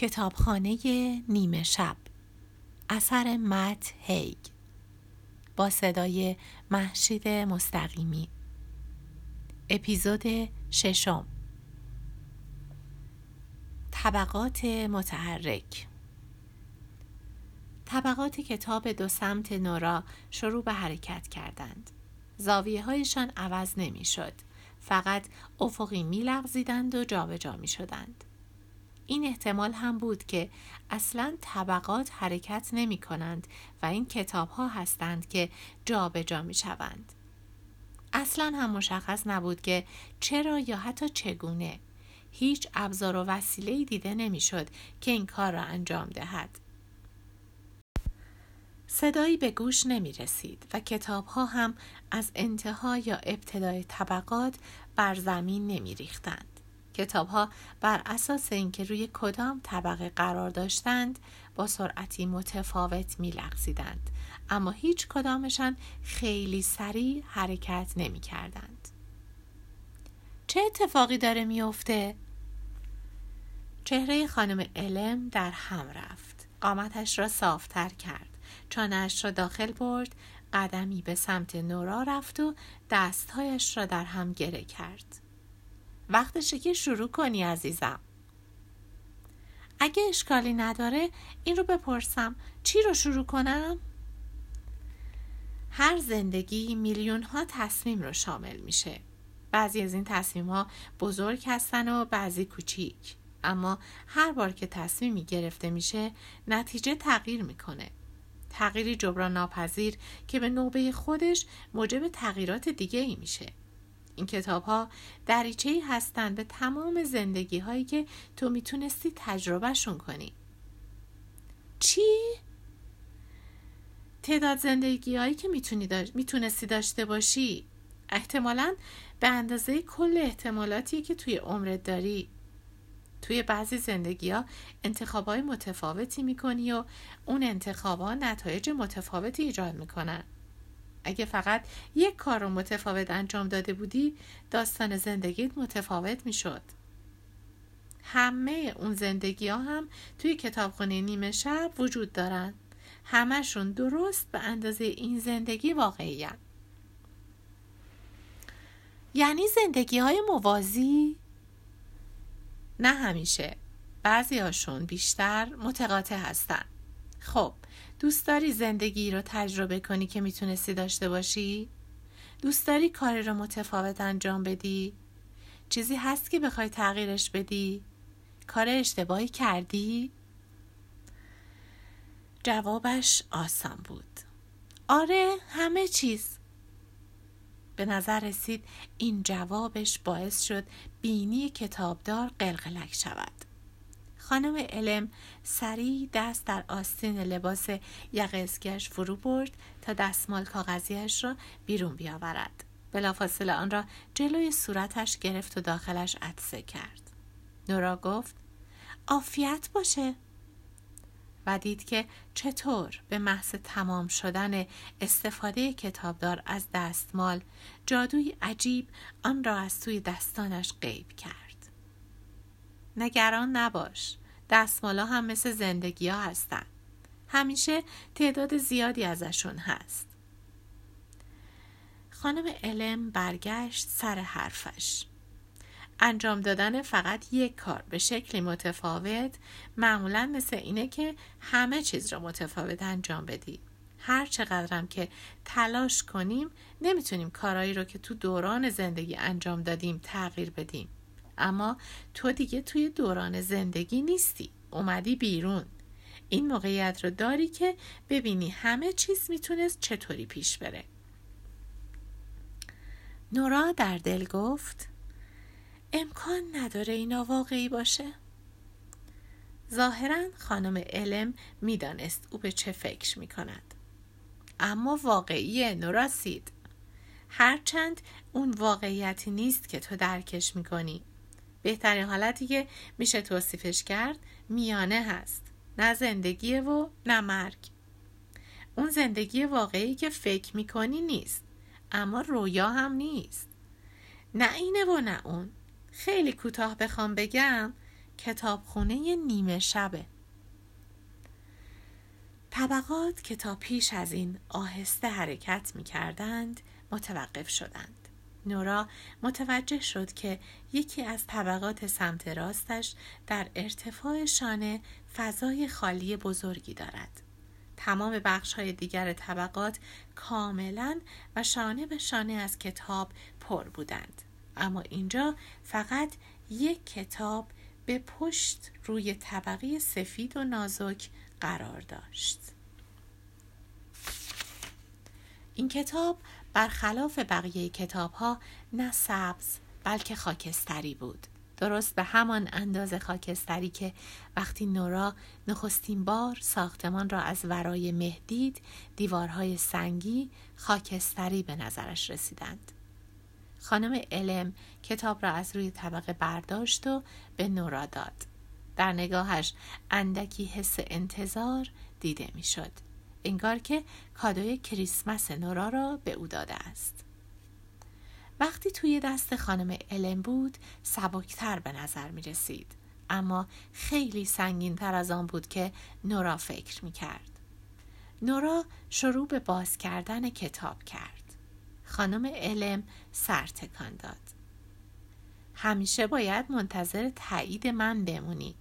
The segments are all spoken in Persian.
کتابخانه نیمه شب. اثر مت هیگ. با صدای محشید مستقیمی. اپیزود ششم. طبقات متحرک. طبقات کتاب دو سمت نورا شروع به حرکت کردند. زاویه هایشان عوض نمی شد فقط افقی می لغزیدند و جابجا جا می شدند این احتمال هم بود که اصلا طبقات حرکت نمی کنند و این کتاب ها هستند که جابجا جا می شوند. اصلا هم مشخص نبود که چرا یا حتی چگونه هیچ ابزار و وسیله دیده نمی‌شد که این کار را انجام دهد. صدایی به گوش نمی رسید و کتاب ها هم از انتها یا ابتدای طبقات بر زمین نمی ریختند. کتاب ها بر اساس اینکه روی کدام طبقه قرار داشتند با سرعتی متفاوت می لغزیدند. اما هیچ کدامشان خیلی سریع حرکت نمی کردند. چه اتفاقی داره میافته؟ چهره خانم علم در هم رفت. قامتش را صافتر کرد. چانش را داخل برد قدمی به سمت نورا رفت و دستهایش را در هم گره کرد. وقتشه که شروع کنی عزیزم. اگه اشکالی نداره این رو بپرسم. چی رو شروع کنم؟ هر زندگی میلیون ها تصمیم رو شامل میشه. بعضی از این تصمیم ها بزرگ هستن و بعضی کوچیک. اما هر بار که تصمیمی گرفته میشه نتیجه تغییر می‌کنه. تغییری جبران ناپذیر که به نوبه خودش موجب تغییرات دیگه ای میشه. این کتاب ها دریچه هستند به تمام زندگی هایی که تو می‌تونستی تجربهشون کنی. چی؟ تعداد زندگی هایی که می‌تونی می‌تونستی داشته باشی. احتمالا به اندازه کل احتمالاتی که توی عمرت داری. توی بعضی زندگی ها انتخاب های متفاوتی می‌کنی و اون انتخاب ها نتایج متفاوتی ایجاد می‌کنن. اگه فقط یک کار رو متفاوت انجام داده بودی داستان زندگیت متفاوت می‌شد. همه اون زندگی ها هم توی کتابخونه نیمه شب وجود دارن. همشون درست به اندازه این زندگی واقعی یعنی زندگی های موازی؟ نه همیشه. بعضی هاشون بیشتر متقاطع هستن. خب دوست داری زندگی رو تجربه کنی که می‌تونستی داشته باشی؟ دوست داری کاری رو متفاوت انجام بدی؟ چیزی هست که بخوای تغییرش بدی؟ کار اشتباهی کردی؟ جوابش آسان بود آره همه چیز به نظر رسید این جوابش باعث شد بینی کتابدار قلقلک شود خانم علم سریع دست در آستین لباس یقه فرو برد تا دستمال کاغذیش را بیرون بیاورد. بلافاصله آن را جلوی صورتش گرفت و داخلش عطسه کرد. نورا گفت عافیت باشه. و دید که چطور به محض تمام شدن استفاده کتابدار از دستمال جادوی عجیب آن را از توی دستانش غیب کرد. نگران نباش دستمالا هم مثل زندگی ها هستن. همیشه تعداد زیادی ازشون هست. خانم علم برگشت سر حرفش. انجام دادن فقط یک کار به شکلی متفاوت معمولا مثل اینه که همه چیز را متفاوت انجام بدی. هر چقدرم که تلاش کنیم نمی‌تونیم کارایی رو که تو دوران زندگی انجام دادیم تغییر بدیم. اما تو دیگه توی دوران زندگی نیستی. اومدی بیرون. این موقعیت رو داری که ببینی همه چیز می‌تونست چطوری پیش بره. نورا در دل گفت امکان نداره اینا واقعی باشه. ظاهرا خانم علم می‌دانست او به چه فکر می‌کند. اما واقعیه نوراسید هرچند اون واقعیتی نیست که تو درکش می‌کنی. بهترین حالتی که میشه توصیفش کرد میانه هست. نه زندگیه و نه مرگ. اون زندگی واقعی که فکر می‌کنی نیست اما رویا هم نیست. نه اینه و نه اون. خیلی کوتاه بخوام بگم کتابخونه نیمه شبه. طبقات که تا پیش از این آهسته حرکت می کردند متوقف شدند. نورا متوجه شد که یکی از طبقات سمت راستش در ارتفاع شانه فضای خالی بزرگی دارد. تمام بخش های دیگر طبقات کاملا و شانه به شانه از کتاب پر بودند. اما اینجا فقط یک کتاب به پشت روی طبقه سفید و نازک قرار داشت. این کتاب برخلاف بقیه کتاب ها نه سبز بلکه خاکستری بود. درست به همان اندازه خاکستری که وقتی نورا نخستین بار ساختمان را از ورای مهدید دیوارهای سنگی خاکستری به نظرش رسیدند. خانم علم کتاب را از روی طبقه برداشت و به نورا داد. در نگاهش اندکی حس انتظار دیده می‌شد. انگار که کادوی کریسمس نورا را به او داده است. وقتی توی دست خانم علم بود سبکتر به نظر می رسید. اما خیلی سنگین تر از آن بود که نورا فکر می کرد. نورا شروع به باز کردن کتاب کرد. خانم علم سر تکان داد. همیشه باید منتظر تایید من بمونی.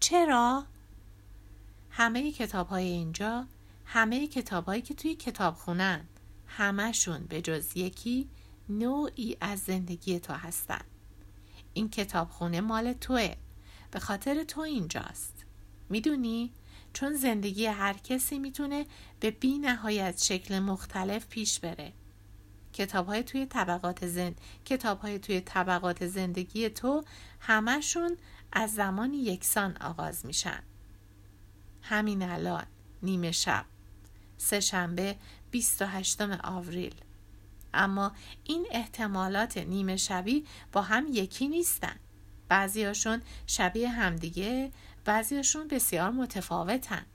چرا؟ همه کتاب های اینجا همه کتاب هایی که توی کتاب خونن همشون به جز یکی نوعی از زندگی تو هستن. این کتابخونه مال توه. به خاطر تو اینجاست. می‌دونی؟ چون زندگی هر کسی می‌تونه به بی نهایت شکل مختلف پیش بره. کتاب های توی طبقات زند کتاب های توی طبقات زندگی تو همشون از زمانی یکسان آغاز میشن. همین الان نیمه شب. سه شنبه 28 آوریل. اما این احتمالات نیمه شبی با هم یکی نیستن. بعضیاشون شبیه همدیگه بعضیاشون بسیار متفاوتن.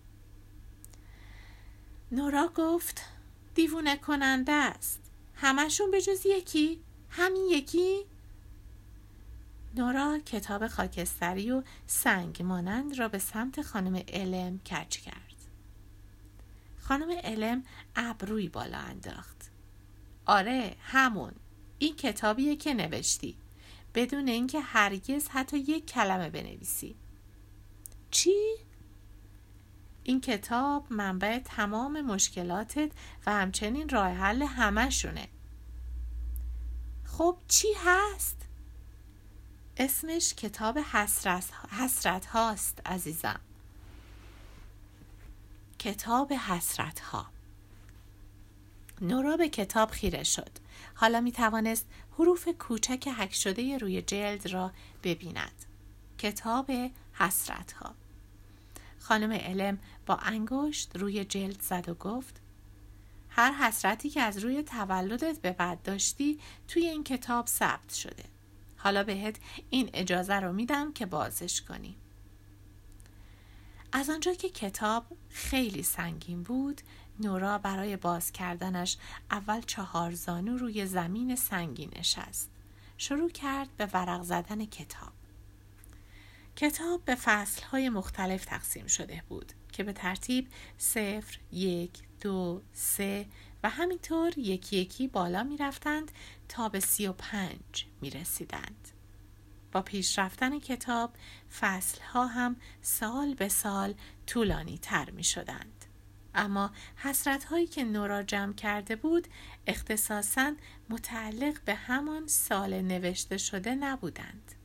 نورا گفت دیوونه کننده است. همشون به جز یکی؟ همین یکی؟ نورا کتاب خاکستری و سنگ مانند را به سمت خانم علم کج کرد. خانم علم ابروی بالا انداخت. آره همون. این کتابیه که نوشتی. بدون اینکه هرگز حتی یک کلمه بنویسی. چی؟ این کتاب منبع تمام مشکلاتت و همچنین راه حل همشونه خب چی هست؟ اسمش کتاب حسرت, حسرت هاست عزیزم. کتاب حسرت ها نورا به کتاب خیره شد. حالا می توانست حروف کوچک حک شده روی جلد را ببیند. کتاب حسرت ها خانم علم با انگشت روی جلد زد و گفت هر حسرتی که از روی تولدت به بعد داشتی توی این کتاب ثبت شده. حالا بهت این اجازه رو میدم که بازش کنی. از آنجا که کتاب خیلی سنگین بود نورا برای باز کردنش اول چهار زانو روی زمین سنگین نشست شروع کرد به ورق زدن کتاب کتاب به فصلهای مختلف تقسیم شده بود که به ترتیب صفر، یک، دو، سه و همینطور یکی یکی بالا می رفتند تا به سی و پنج می رسیدند. با پیشرفتن کتاب فصل ها هم سال به سال طولانی تر می شدند. اما حسرت هایی که نورا جمع کرده بود اختصاصا متعلق به همان سال نوشته شده نبودند.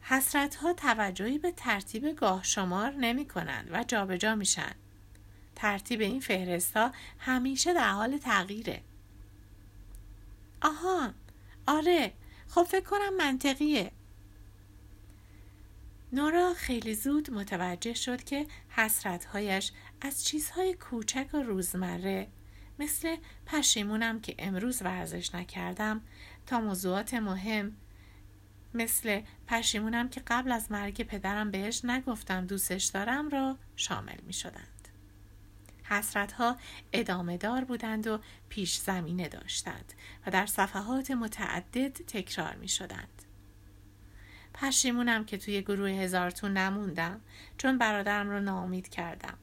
حسرت ها توجهی به ترتیب گاه شمار نمی کنند و جابجا میشن. ترتیب این فهرست ها همیشه در حال تغییره. آها آره خب فکر کنم منطقیه نورا خیلی زود متوجه شد که حسرتهایش از چیزهای کوچک و روزمره مثل پشیمونم که امروز ورزش نکردم تا موضوعات مهم مثل پشیمونم که قبل از مرگ پدرم بهش نگفتم دوستش دارم را شامل می شدند. حسرت ها ادامه دار بودند و پیش زمینه داشتند و در صفحات متعدد تکرار می شدند. پشیمونم که توی گروه هزارتون نموندم چون برادرم رو ناامید کردم.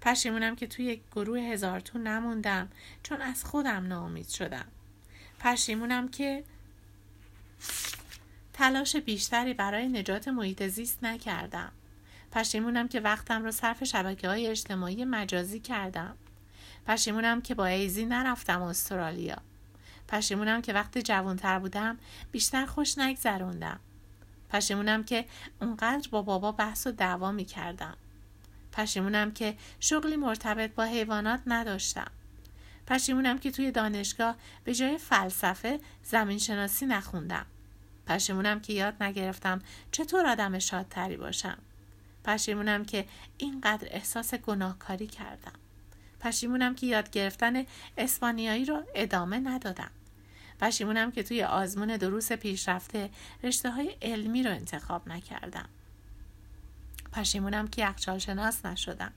پشیمونم که توی گروه هزارتون نموندم چون از خودم ناامید شدم. پشیمونم که تلاش بیشتری برای نجات محیط زیست نکردم. پشیمونم که وقتم رو صرف شبکه های اجتماعی مجازی کردم. پشیمونم که با ایزی نرفتم استرالیا. پشیمونم که وقتی جوانتر بودم بیشتر خوش نگذروندم. پشیمونم که اونقدر با بابا بحث و دعوا می کردم پشیمونم که شغلی مرتبط با حیوانات نداشتم. پشیمونم که توی دانشگاه به جای فلسفه زمین شناسی نخوندم. پشیمونم که یاد نگرفتم چطور آدم شادتری باشم. پشیمونم که اینقدر احساس گناهکاری کردم. پشیمونم که یاد گرفتن اسپانیایی رو ادامه ندادم. پشیمونم که توی آزمون دروس پیشرفته رشته های علمی رو انتخاب نکردم. پشیمونم که یخچال شناس نشدم.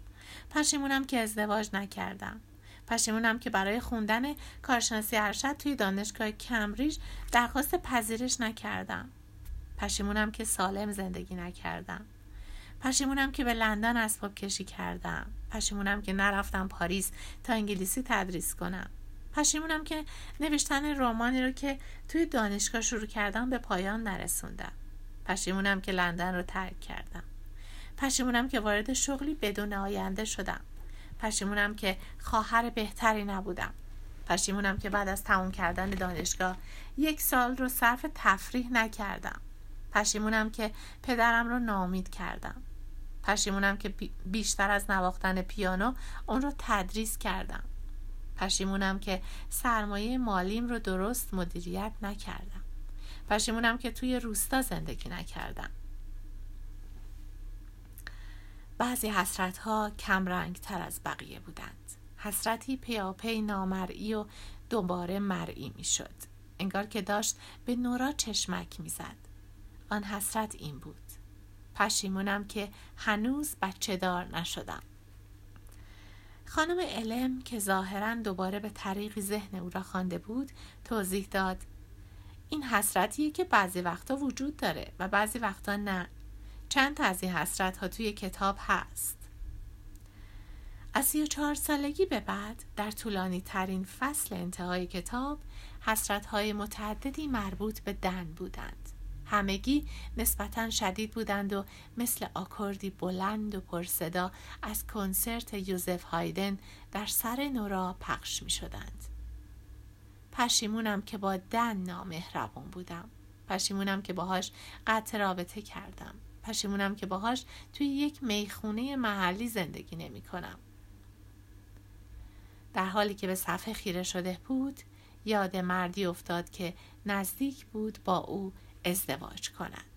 پشیمونم که ازدواج نکردم. پشیمونم که برای خوندن کارشناسی ارشد توی دانشگاه کمبریج درخواست پذیرش نکردم. پشیمونم که سالم زندگی نکردم. پشیمونم که به لندن اسباب کشی کردم. پشیمونم که نرفتم پاریس تا انگلیسی تدریس کنم. پشیمونم که نوشتن رمانی رو که توی دانشگاه شروع کردم به پایان نرسوندم. پشیمونم که لندن رو ترک کردم. پشیمونم که وارد شغلی بدون آینده شدم. پشیمونم که خواهر بهتری نبودم. پشیمونم که بعد از تموم کردن دانشگاه یک سال رو صرف تفریح نکردم. پشیمونم که پدرم رو نامید کردم. پشیمونم که بیشتر از نواختن پیانو اون رو تدریس کردم. پشیمونم که سرمایه مالیم رو درست مدیریت نکردم. پشیمونم که توی روستا زندگی نکردم. بعضی حسرت ها کم رنگ تر از بقیه بودند. حسرتی پیاپی نامرئی و دوباره مرئی می شد انگار که داشت به نورا چشمک می زد آن حسرت این بود. پشیمونم که هنوز بچه دار نشدم. خانم علم که ظاهرا دوباره به طریقی ذهن او را خوانده بود توضیح داد. این حسرتیه که بعضی وقتا وجود داره و بعضی وقتا نه. چند تا از این حسرت ها توی کتاب هست. از سی و چهار سالگی به بعد در طولانی ترین فصل انتهای کتاب حسرت های متعددی مربوط به دن بودند. همگی نسبتا شدید بودند و مثل آکوردی بلند و پرصدا از کنسرت یوزف هایدن در سر نورا پخش می شدند. پشیمونم که با دن نامهربان بودم. پشیمونم که باهاش قطع رابطه کردم. پشیمونم که باهاش توی یک می‌خونه محلی زندگی نمی کنم. در حالی که به صفحه خیره شده بود یاد مردی افتاد که نزدیک بود با او ازدواج کند